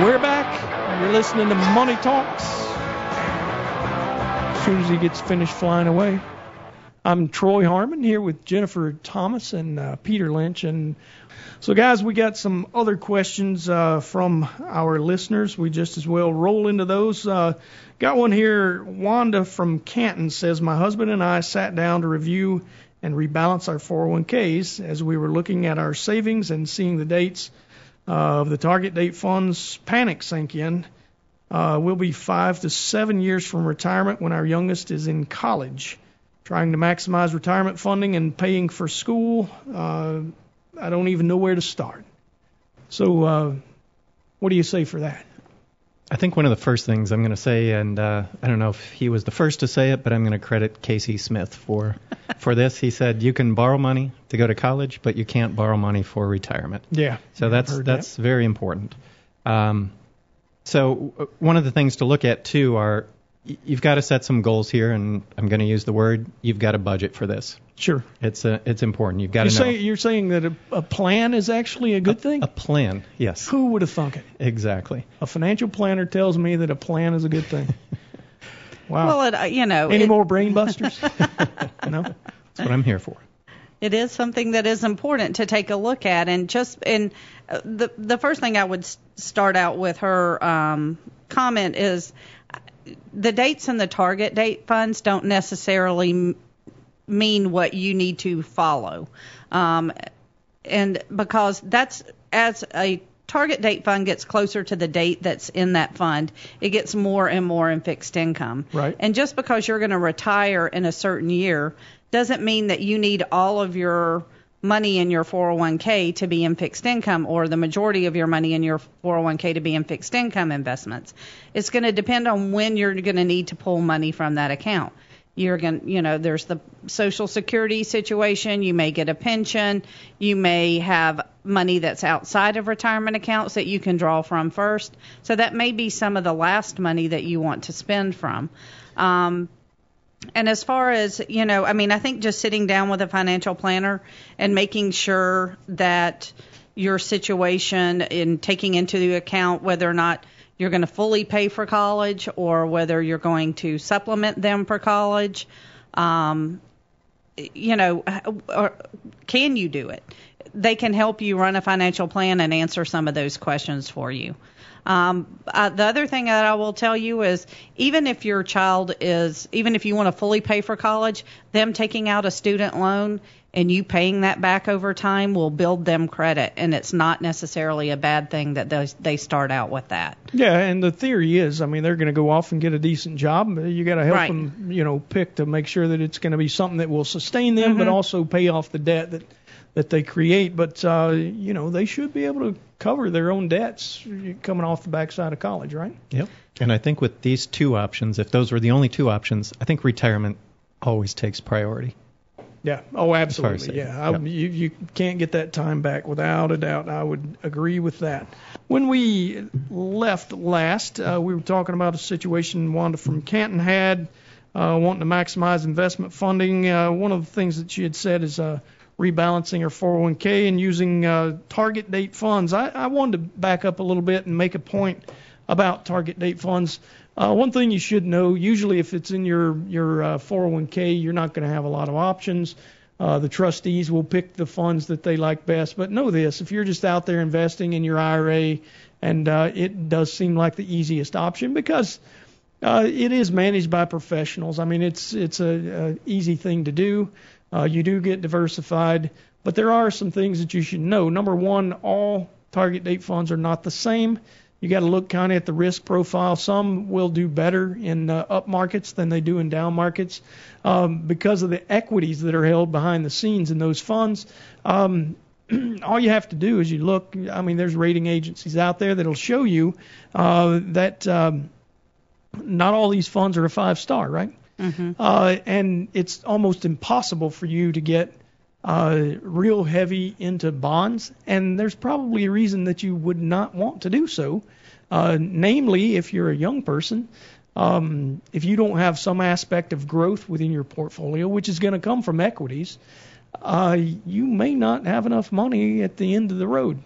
We're back. You're listening to Money Talks. As soon as he gets finished flying away. I'm Troy Harmon here with Jennifer Thomas and uh, Peter Lynch. And so, guys, we got some other questions uh, from our listeners. We just as well roll into those. Uh, got one here. Wanda from Canton says, My husband and I sat down to review and rebalance our 401ks as we were looking at our savings and seeing the dates of the target date funds panic sank in. Uh, we'll be five to seven years from retirement when our youngest is in college. Trying to maximize retirement funding and paying for school, uh, I don't even know where to start. So, uh, what do you say for that? I think one of the first things I'm going to say, and uh, I don't know if he was the first to say it, but I'm going to credit Casey Smith for for this. He said you can borrow money to go to college, but you can't borrow money for retirement. Yeah. So that's that's very important. Um, so one of the things to look at too are you've got to set some goals here, and I'm going to use the word you've got to budget for this. Sure. It's uh, it's important. You've got You to know say, you're saying that a, a plan is actually a good thing? a plan. Yes, Who would have thunk it? exactly. A financial planner tells me that a plan is a good thing. Wow. Well, it, uh, you know, Any it, more brain busters? no. That's what I'm here for. it is something that is important to take a look at, and just and uh, the the first thing I would start out with her um, comment is the dates and the target date funds don't necessarily m- mean what you need to follow, um, and because that's as a target date fund gets closer to the date that's in that fund, it gets more and more in fixed income. Right. And just because you're going to retire in a certain year doesn't mean that you need all of your money in your 401k to be in fixed income or the majority of your money in your 401k to be in fixed income investments. It's going to depend on when you're going to need to pull money from that account. You're going to, you know, there's the social security situation. You may get a pension. You may have money that's outside of retirement accounts that you can draw from first. So that may be some of the last money that you want to spend from. Um, and as far as, you know, I mean, I think just sitting down with a financial planner and making sure that your situation in taking into account whether or not you're going to fully pay for college or whether you're going to supplement them for college, um, you know, or can you do it? They can help you run a financial plan and answer some of those questions for you. Um, uh, the other thing that I will tell you is even if your child is, even if you want to fully pay for college, them taking out a student loan and you paying that back over time will build them credit, and it's not necessarily a bad thing that they, they start out with that. Yeah, and the theory is, I mean, they're going to go off and get a decent job. You got to help Right. them, you know, pick to make sure that it's going to be something that will sustain them, Mm-hmm. but also pay off the debt that that they create. But uh, you know, they should be able to cover their own debts coming off the backside of college, right? Yep. And I think with these two options, if those were the only two options, I think retirement always takes priority. Yeah. Oh, absolutely. Yeah. I, Yep. you you can't get that time back without a doubt. I would agree with that. When we left last, uh, we were talking about a situation Wanda from Canton had, uh, wanting to maximize investment funding. Uh, one of the things that she had said is uh, rebalancing her 401k and using uh, target date funds. I, I wanted to back up a little bit and make a point about target date funds. Uh, one thing you should know, usually if it's in your your uh, 401k, you're not going to have a lot of options. Uh, the trustees will pick the funds that they like best. But know this: if you're just out there investing in your IRA, and uh, it does seem like the easiest option because uh, it is managed by professionals. I mean, it's it's a, a easy thing to do. Uh, you do get diversified, but there are some things that you should know. Number one, all target date funds are not the same. You got to look kind of at the risk profile. Some will do better in uh, up markets than they do in down markets um, because of the equities that are held behind the scenes in those funds. Um, all you have to do is you look. I mean, there's rating agencies out there that'll show you uh, that um, not all these funds are a five star, right? Mm-hmm. Uh, and it's almost impossible for you to get uh, real heavy into bonds, and there's probably a reason that you would not want to do so. Uh, namely, if you're a young person, um, if you don't have some aspect of growth within your portfolio, which is going to come from equities, uh, you may not have enough money at the end of the road.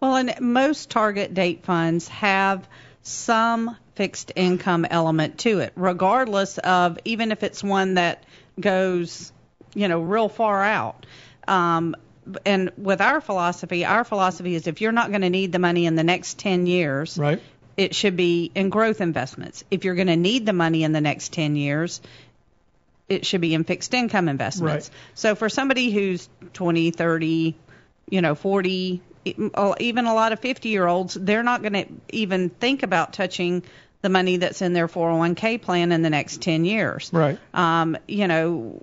Well, and most target date funds have some fixed income element to it, regardless of even if it's one that goes, you know, real far out. Um, and with our philosophy, our philosophy is if you're not going to need the money in the next 10 years, Right. it should be in growth investments. If you're going to need the money in the next 10 years, it should be in fixed income investments. Right. So for somebody who's 20, 30, you know, 40, e- even a lot of 50 year olds, they're not going to even think about touching the money that's in their 401k plan in the next 10 years. Right. Um, you know,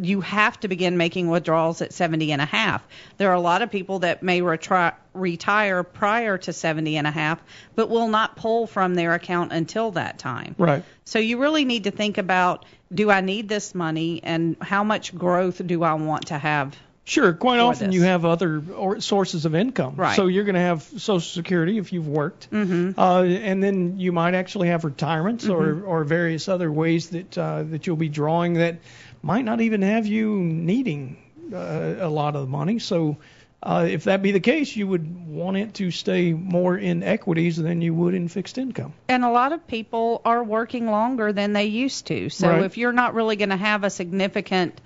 you have to begin making withdrawals at 70 and a half. There are a lot of people that may retri- retire prior to 70 and a half, but will not pull from their account until that time. Right. So you really need to think about do I need this money and how much growth do I want to have? Sure. Quite often this. you have other or sources of income. Right. So you're going to have Social Security if you've worked, mm-hmm. uh, and then you might actually have retirements Mm-hmm. or, or various other ways that uh, that you'll be drawing that might not even have you needing uh, a lot of the money. So uh, if that be the case, you would want it to stay more in equities than you would in fixed income. And a lot of people are working longer than they used to. So Right. if you're not really going to have a significant,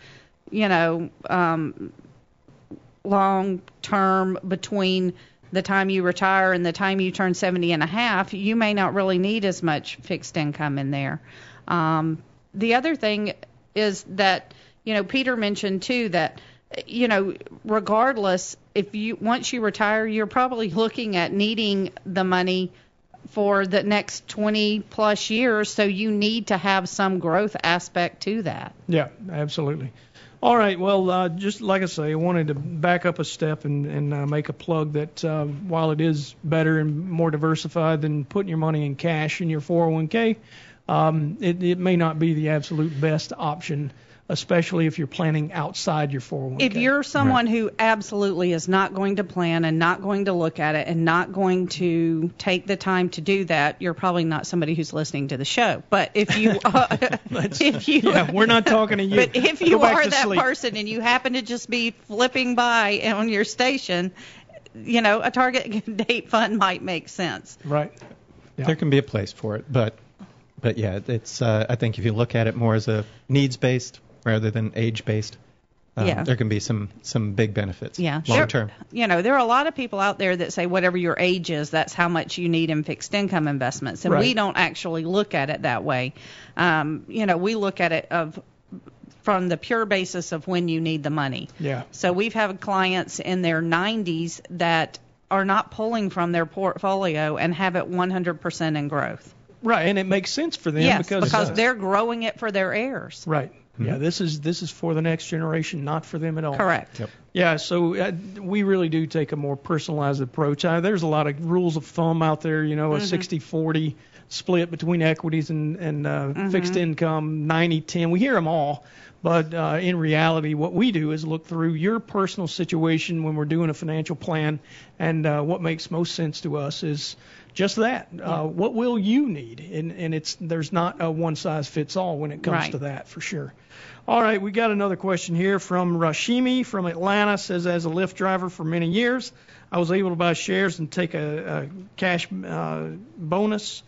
you know, um, long term between the time you retire and the time you turn 70 and a half, you may not really need as much fixed income in there. Um, the other thing is that, you know, Peter mentioned too that, you know, regardless, if you once you retire, you're probably looking at needing the money for the next 20 plus years, so you need to have some growth aspect to that. Yeah, absolutely. All right. Well, uh, just like I say, I wanted to back up a step and, and uh, make a plug that uh, while it is better and more diversified than putting your money in cash in your 401k, um, it, it may not be the absolute best option, especially if you're planning outside your 401k. If you're someone who absolutely is not going to plan and not going to look at it and not going to take the time to do that, you're probably not somebody who's listening to the show. But if you, if you, yeah, we're not talking to you. But if you are that sleep. person and you happen to just be flipping by on your station, you know, a target date fund might make sense. Right. Yeah. There can be a place for it, but but yeah, it's uh, I think if you look at it more as a needs based rather than age based, um, Yeah. there can be some some big benefits Yeah. long There- term. You know, there are a lot of people out there that say whatever your age is, that's how much you need in fixed income investments. And we don't actually look at it that way. Um, you know, we look at it of from the pure basis of when you need the money. Yeah. So we've had clients in their 90s that are not pulling from their portfolio and have it 100% in growth. Right, and it makes sense for them yes, because because they're growing it for their heirs. right. Yeah, this is this is for the next generation, not for them at all. Correct. Yep. Yeah, so uh, we really do take a more personalized approach. Uh, there's a lot of rules of thumb out there, you know, a 60-40 split between equities and, and uh, fixed income, 90-10. We hear them all, but uh, in reality, what we do is look through your personal situation when we're doing a financial plan, and uh, what makes most sense to us is just that. Uh, what will you need? And, and it's there's not a one size fits all when it comes Right. to that for sure. All right, we got another question here from Rashimi from Atlanta. Says, as a Lyft driver for many years, I was able to buy shares and take a, a cash uh, bonus.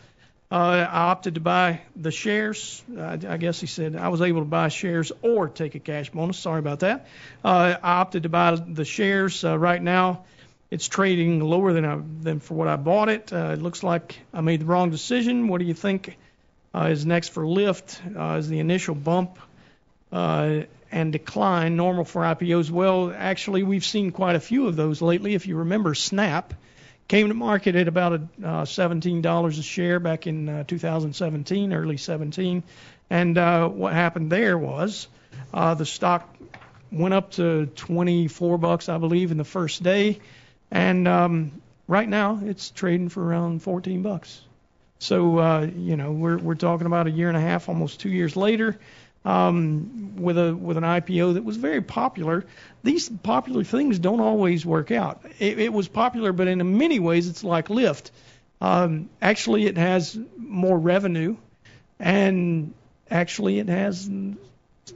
Uh, I opted to buy the shares. Uh, I guess he said I was able to buy shares or take a cash bonus. Sorry about that. Uh, I opted to buy the shares. Uh, right now, it's trading lower than I, than for what I bought it. Uh, it looks like I made the wrong decision. What do you think uh, is next for Lyft? Uh, is the initial bump uh, and decline normal for IPOs? Well, actually, we've seen quite a few of those lately. If you remember, Snap came to market at about a, uh, $17 a share back in uh, 2017, early 17, and uh, what happened there was uh, the stock went up to 24 bucks, I believe, in the first day, and um, right now it's trading for around 14 bucks. So uh, you know we're we're talking about a year and a half, almost two years later, um, with a with an IPO that was very popular. These popular things don't always work out. It, it was popular, but in many ways it's like Lyft. Um, actually, it has more revenue and actually it has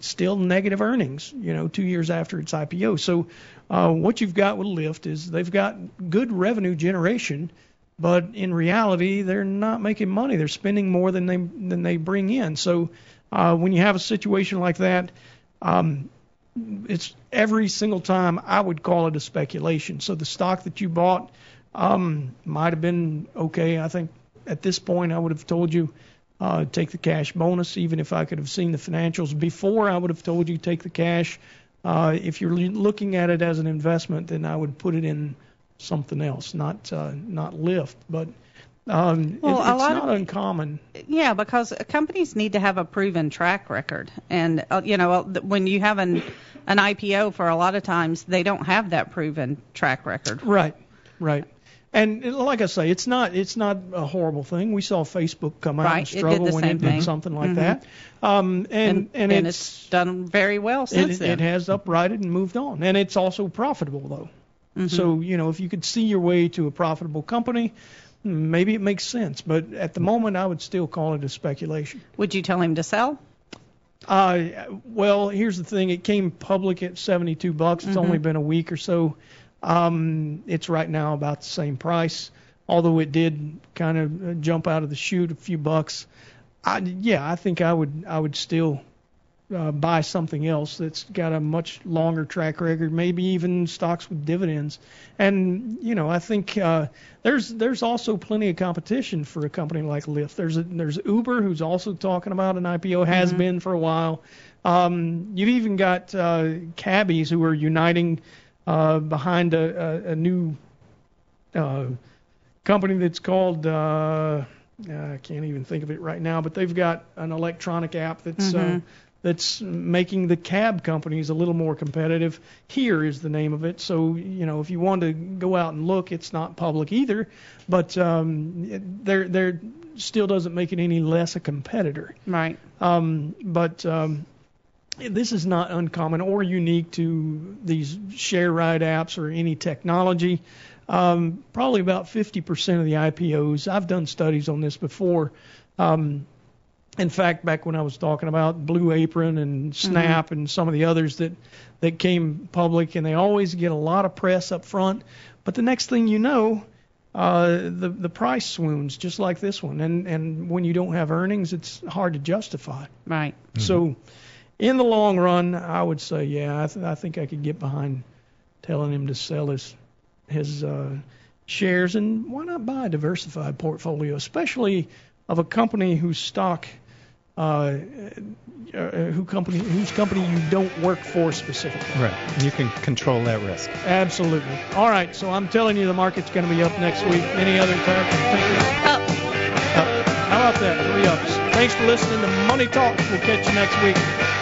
still negative earnings, you know, two years after its IPO. So uh, what you've got with Lyft is they've got good revenue generation, but in reality they're not making money. They're spending more than they than they bring in. So uh, when you have a situation like that, um, it's every single time I would call it a speculation. So the stock that you bought um, might have been okay. I think at this point I would have told you uh, take the cash bonus, even if I could have seen the financials before. I would have told you take the cash. Uh, if you're looking at it as an investment, then I would put it in something else, not uh, not Lyft, but. Um, well, it, it's not of, uncommon. Yeah, because companies need to have a proven track record, and uh, you know when you have an an IPO, for a lot of times they don't have that proven track record. Right, right. And like I say, it's not it's not a horrible thing. We saw Facebook come out Right, and struggle the when it did something like Mhm. that. Um, and, and and it's it's done very well since it, then. it has uprighted and moved on, and it's also profitable though. Mm-hmm. So you know, if you could see your way to a profitable company, maybe it makes sense. But at the moment, I would still call it a speculation. Would you tell him to sell? Uh, well, here's the thing. It came public at 72 bucks. It's only been a week or so. Um, it's right now about the same price, although it did kind of jump out of the chute a few bucks. I, yeah, I think I would I would still uh, buy something else that's got a much longer track record, maybe even stocks with dividends. And you know, I think uh, there's there's also plenty of competition for a company like Lyft. There's a, there's Uber who's also talking about an IPO, has been for a while. Um, you've even got uh, cabbies who are uniting uh, behind a, a, a new uh, company that's called. Uh, I can't even think of it right now, but they've got an electronic app that's uh, that's making the cab companies a little more competitive. Here is the name of it. So you know, if you want to go out and look, it's not public either, but um, there there still doesn't make it any less a competitor. Right. Um, but um, this is not uncommon or unique to these share ride apps or any technology. Um, probably about 50% of the IPOs, I've done studies on this before. Um, in fact, back when I was talking about Blue Apron and Snap and some of the others that, that came public, and they always get a lot of press up front, but the next thing you know, uh, the the price swoons just like this one, and and when you don't have earnings, it's hard to justify. Right. So, in the long run, I would say, yeah, I, th- I think I could get behind telling him to sell his his uh, shares, and why not buy a diversified portfolio, especially of a company whose stock, uh, uh, who company whose company you don't work for specifically. Right. You can control that risk. Absolutely. All right, so I'm telling you, the market's going to be up next week. Any other type of thinkers? Up. Up. How about that? Three ups. Thanks for listening to Money Talk. We'll catch you next week.